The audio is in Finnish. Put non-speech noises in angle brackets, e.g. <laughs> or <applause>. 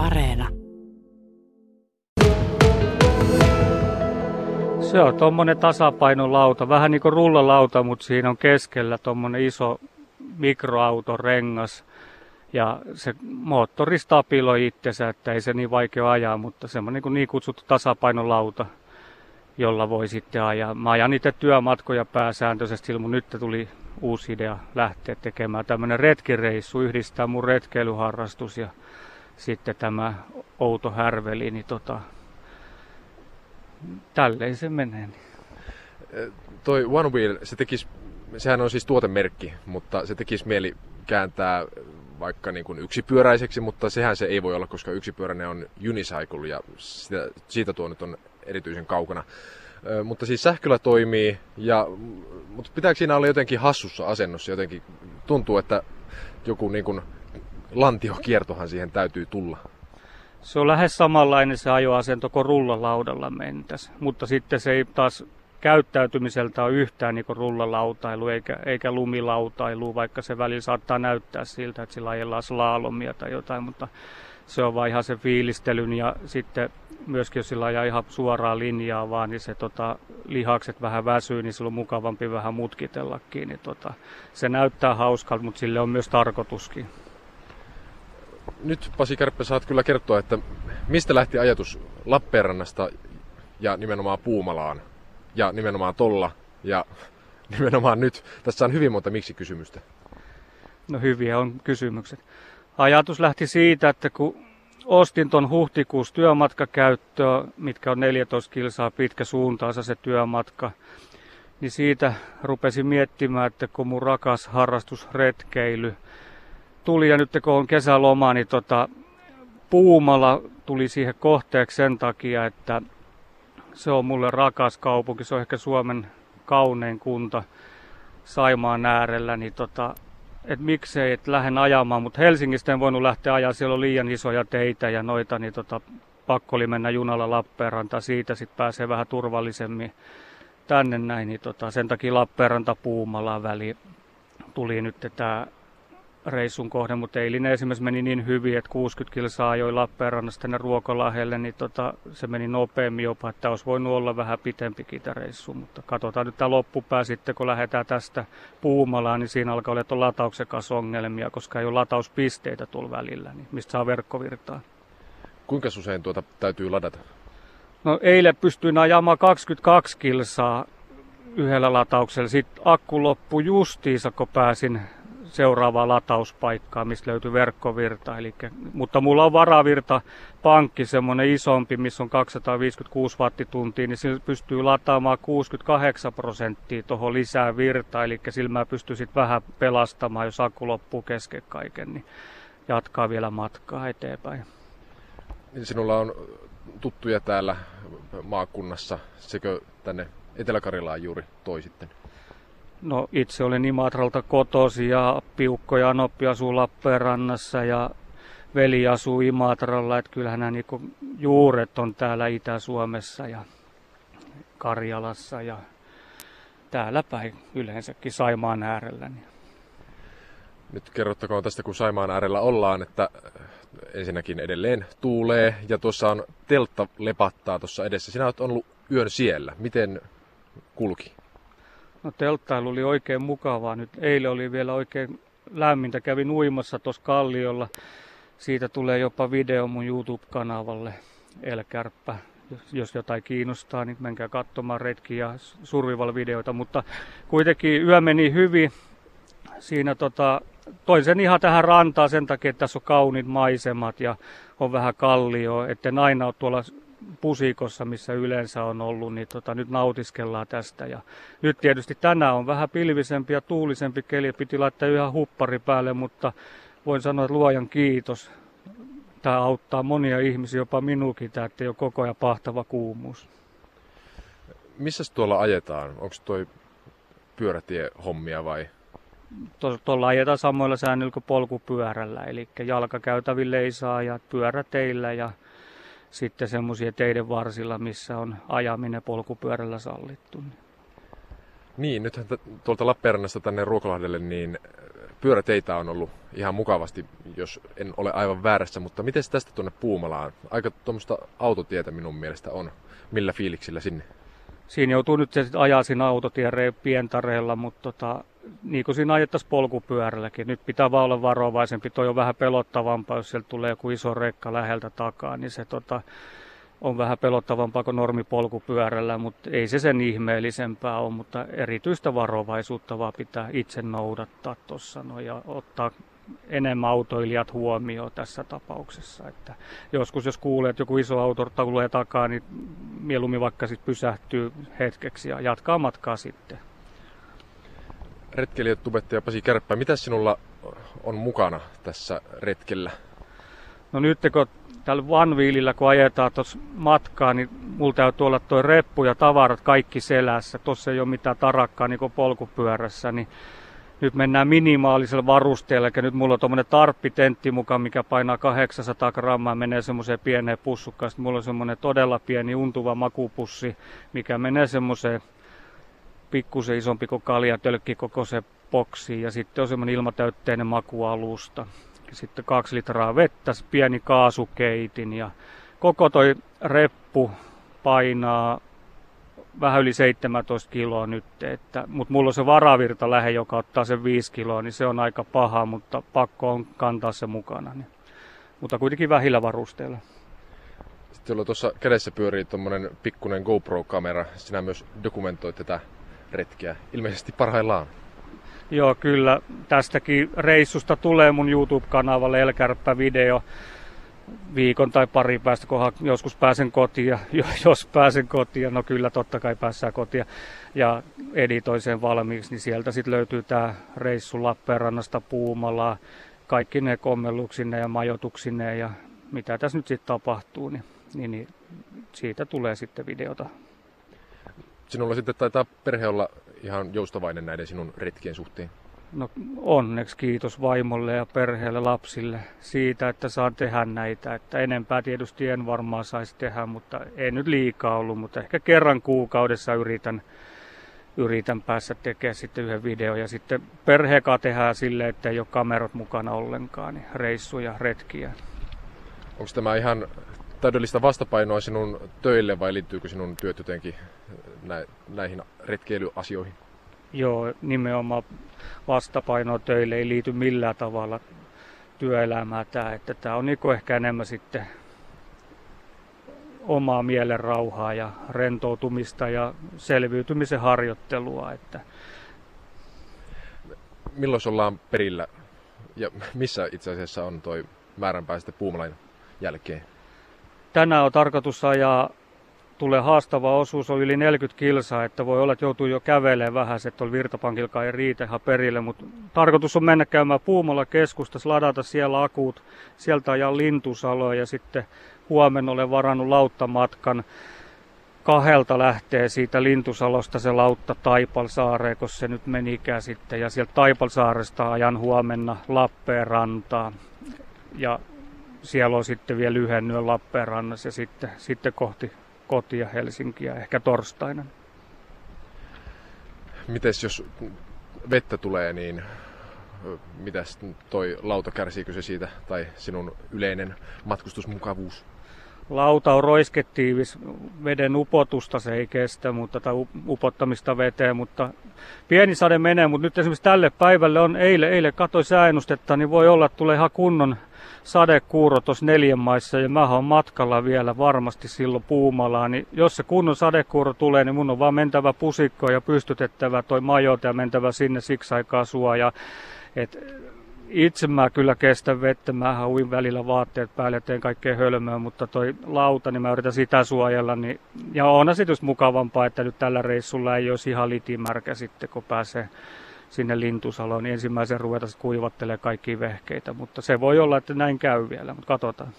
Areena. Se on tuommoinen tasapainolauta, vähän niin kuin rullalauta, mutta siinä on keskellä tuommoinen iso mikroauton rengas. Ja se moottori stabiloi itsensä, että ei se niin vaikea ajaa, mutta semmoinen niin, niin kutsuttu tasapainolauta, jolla voi sitten ajaa. Mä ajan niitä työmatkoja pääsääntöisesti, sillä mun nyt tuli uusi idea lähteä tekemään tämmöinen retkireissu, yhdistää mun retkeilyharrastus ja sitten tämä outo härveli, niin tota, tälleen se menee. Toi One Wheel, se tekis, sehän on siis tuotemerkki, mutta se tekisi mieli kääntää vaikka niin kuin yksipyöräiseksi, mutta sehän se ei voi olla, koska yksipyöräinen on unicycle ja sitä, siitä tuo nyt on erityisen kaukana. Ö, mutta siis sähköllä toimii, ja, mutta pitääkö siinä olla jotenkin hassussa asennossa jotenkin? Tuntuu, että joku niin kuin lantiokiertohan siihen täytyy tulla. Se on lähes samanlainen se ajoasento kuin rullalaudalla mentäisi, mutta sitten se ei taas käyttäytymiseltä ole yhtään niin rullalautailu eikä, eikä lumilautailu, vaikka se välillä saattaa näyttää siltä, että sillä ajellaan slalomia tai jotain, mutta se on vaan ihan se fiilistelyn ja sitten myöskin jos sillä ajaa ihan suoraa linjaa vaan, niin se tota, lihakset vähän väsyy, niin sillä on mukavampi vähän mutkitellakin. Niin tota, se näyttää hauskalta, mutta sille on myös tarkoituskin nyt Pasi Kärppä saat kyllä kertoa, että mistä lähti ajatus Lappeenrannasta ja nimenomaan Puumalaan ja nimenomaan Tolla ja <laughs> nimenomaan nyt. Tässä on hyvin monta miksi-kysymystä. No hyviä on kysymykset. Ajatus lähti siitä, että kun ostin tuon huhtikuussa työmatkakäyttöä, mitkä on 14 kilsaa pitkä suuntaansa se työmatka, niin siitä rupesin miettimään, että kun mun rakas harrastus retkeily – tuli ja nyt kun on kesäloma, niin tota, Puumala tuli siihen kohteeksi sen takia, että se on mulle rakas kaupunki. Se on ehkä Suomen kaunein kunta Saimaan äärellä, niin tota, että miksei, et lähden ajamaan, mutta Helsingistä en voinut lähteä ajaa, siellä on liian isoja teitä ja noita, niin tota, pakko oli mennä junalla Lappeenranta, siitä sitten pääsee vähän turvallisemmin tänne näin, niin tota, sen takia Lappeenranta Puumala väli tuli nyt tämä reissun kohde, mutta eilinen esimerkiksi meni niin hyvin, että 60 kilsaa ajoi Lappeenrannasta tänne Ruokolahelle, niin tota, se meni nopeammin jopa, että olisi voinut olla vähän pitempikin tämä reissu, mutta katsotaan nyt tämä loppupää sitten, kun lähdetään tästä Puumalaan, niin siinä alkaa olla latauksen kanssa ongelmia, koska ei ole latauspisteitä tuolla välillä, niin mistä saa verkkovirtaa. Kuinka usein tuota täytyy ladata? No eilen pystyin ajamaan 22 kilsaa yhdellä latauksella. Sitten akku loppui justiinsa, kun pääsin seuraavaa latauspaikkaa, mistä löytyy verkkovirta. Eli, mutta mulla on varavirta pankki, semmoinen isompi, missä on 256 wattituntia, niin sillä pystyy lataamaan 68 prosenttia tuohon lisää virtaa, eli sillä mä pystyn sitten vähän pelastamaan, jos akku loppuu kesken kaiken, niin jatkaa vielä matkaa eteenpäin. Niin sinulla on tuttuja täällä maakunnassa, sekö tänne Etelä-Karjalaan juuri toi sitten? No itse olen Imatralta kotosi ja Piukko ja Noppi asuu Lappeenrannassa ja veli asuu Imatralla. Että kyllähän nämä niinku juuret on täällä Itä-Suomessa ja Karjalassa ja täällä päin yleensäkin Saimaan äärellä. Niin. Nyt kerrottakoon tästä, kun Saimaan äärellä ollaan, että ensinnäkin edelleen tuulee ja tuossa on teltta lepattaa tuossa edessä. Sinä olet ollut yön siellä. Miten kulki? No telttailu oli oikein mukavaa. Nyt eilen oli vielä oikein lämmintä. Kävin uimassa tuossa kalliolla. Siitä tulee jopa video mun YouTube-kanavalle Elkärppä. Jos jotain kiinnostaa, niin menkää katsomaan retki- ja survival-videoita. Mutta kuitenkin yö meni hyvin. Siinä tota, toin sen ihan tähän rantaan sen takia, että tässä on kauniit maisemat ja on vähän kallio. Etten aina ole tuolla pusikossa, missä yleensä on ollut, niin tota, nyt nautiskellaan tästä. Ja nyt tietysti tänään on vähän pilvisempi ja tuulisempi keli, piti laittaa yhä huppari päälle, mutta voin sanoa, että luojan kiitos. Tämä auttaa monia ihmisiä, jopa minuukin, tämä, ettei ole koko ajan pahtava kuumuus. Missä tuolla ajetaan? Onko toi pyörätiehommia vai? Tuolla ajetaan samoilla säännöillä kuin polkupyörällä, eli jalkakäytävillä ei saa ja pyöräteillä ja sitten semmoisia teiden varsilla, missä on ajaminen polkupyörällä sallittu. Niin, nythän tuolta Lappeenrannasta tänne Ruokolahdelle, niin pyöräteitä on ollut ihan mukavasti, jos en ole aivan väärässä, mutta miten tästä tuonne Puumalaan? Aika tuommoista autotietä minun mielestä on. Millä fiiliksillä sinne? Siinä joutuu nyt se ajaa siinä autotien pientareella, mutta tota, niin kuin siinä ajettaisiin polkupyörälläkin. Nyt pitää vaan olla varovaisempi. Toi on vähän pelottavampaa, jos sieltä tulee joku iso rekka läheltä takaa, niin se tota, on vähän pelottavampaa kuin normipolkupyörällä, mutta ei se sen ihmeellisempää ole, mutta erityistä varovaisuutta vaan pitää itse noudattaa tuossa no, ja ottaa enemmän autoilijat huomioon tässä tapauksessa. Että joskus jos kuulee, että joku iso auto tulee takaa, niin mieluummin vaikka sitten pysähtyy hetkeksi ja jatkaa matkaa sitten. Retkeilijät tubettaja Pasi Kärppä, mitä sinulla on mukana tässä retkellä? No nyt kun tällä vanviilillä, kun ajetaan tuossa matkaa, niin mulla täytyy olla tuo reppu ja tavarat kaikki selässä. Tuossa ei ole mitään tarakkaa niin kuin polkupyörässä, niin nyt mennään minimaalisella varusteella, eli nyt mulla on tuommoinen tarppitentti mukaan, mikä painaa 800 grammaa, menee semmoiseen pieneen pussukkaan. Sitten mulla on semmoinen todella pieni untuva makupussi, mikä menee semmoiseen pikkusen isompi kuin kaljatölkki koko se boksi. Ja sitten on semmoinen ilmatäytteinen makualusta. Sitten kaksi litraa vettä, pieni kaasukeitin ja koko toi reppu painaa vähän yli 17 kiloa nyt, että, mutta mulla on se varavirta lähe, joka ottaa sen 5 kiloa, niin se on aika paha, mutta pakko on kantaa se mukana. Niin. Mutta kuitenkin vähillä varusteilla. Sitten tuossa kädessä pyörii tuommoinen pikkuinen GoPro-kamera. Sinä myös dokumentoit tätä retkiä, ilmeisesti parhaillaan. Joo, kyllä. Tästäkin reissusta tulee mun YouTube-kanavalle Elkärppä-video viikon tai pari päästä, kun joskus pääsen kotiin, <laughs> jos pääsen kotiin, no kyllä totta kai päässään kotiin, ja editoin sen valmiiksi, niin sieltä sitten löytyy tämä reissu Lappeenrannasta Puumalaa, kaikki ne kommelluksinne ja majoituksinne ja mitä tässä nyt sitten tapahtuu, niin, niin, niin siitä tulee sitten videota. Sinulla sitten taitaa perhe olla ihan joustavainen näiden sinun retkien suhteen. No onneksi kiitos vaimolle ja perheelle, lapsille siitä, että saan tehdä näitä. Että enempää tietysti en varmaan saisi tehdä, mutta ei nyt liikaa ollut, mutta ehkä kerran kuukaudessa yritän, yritän päässä tekemään sitten yhden videon. Ja sitten perheekaa tehdään sille, että ei ole kamerot mukana ollenkaan, niin reissuja, retkiä. Onko tämä ihan täydellistä vastapainoa sinun töille vai liittyykö sinun työt jotenkin näihin retkeilyasioihin? Joo, nimenomaan vastapainoa töille ei liity millään tavalla työelämää tämä, että tämä on niin ehkä enemmän sitten omaa mielen rauhaa ja rentoutumista ja selviytymisen harjoittelua. Että... Milloin ollaan perillä ja missä itse asiassa on tuo määränpää sitten Puumalain jälkeen? Tänään on tarkoitus ajaa tulee haastava osuus, on yli 40 kilsaa, että voi olla, että joutuu jo kävelemään vähän, että tuolla virtapankilkaan ei riitä ihan perille, mutta tarkoitus on mennä käymään Puumolla keskustassa, ladata siellä akut, sieltä ajaa Lintusaloa ja sitten huomenna olen varannut lauttamatkan kahdelta lähtee siitä Lintusalosta se lautta Taipalsaareen, kun se nyt menikään sitten. Ja sieltä Taipalsaaresta ajan huomenna Lappeenrantaan. Ja siellä on sitten vielä lyhennys Lappeenrannassa ja sitten, sitten kohti kotia Helsinkiä ehkä torstaina. Mites jos vettä tulee, niin mitäs toi lauta, kärsiikö se siitä, tai sinun yleinen matkustusmukavuus? Lauta on roisketiivis, veden upotusta se ei kestä, mutta, tai upottamista veteen, mutta pieni sade menee, mutta nyt esimerkiksi tälle päivälle on eilen, eilen katoi sääennustetta, niin voi olla, että tulee ihan kunnon sadekuuro tuossa neljän maissa ja mä oon matkalla vielä varmasti silloin Puumalaan, niin jos se kunnon sadekuuro tulee, niin mun on vaan mentävä pusikko ja pystytettävä toi majot ja mentävä sinne siksi aikaa sua ja et, itse mä kyllä kestän vettä, mä uin välillä vaatteet päälle ja teen kaikkea hölmöä, mutta toi lauta, niin mä yritän sitä suojella. Niin, ja on se just mukavampaa, että nyt tällä reissulla ei olisi ihan litimärkä sitten, kun pääsee sinne lintusaloon, niin ensimmäisen ruveta kuivattelee kaikki vehkeitä, mutta se voi olla, että näin käy vielä, mutta katsotaan.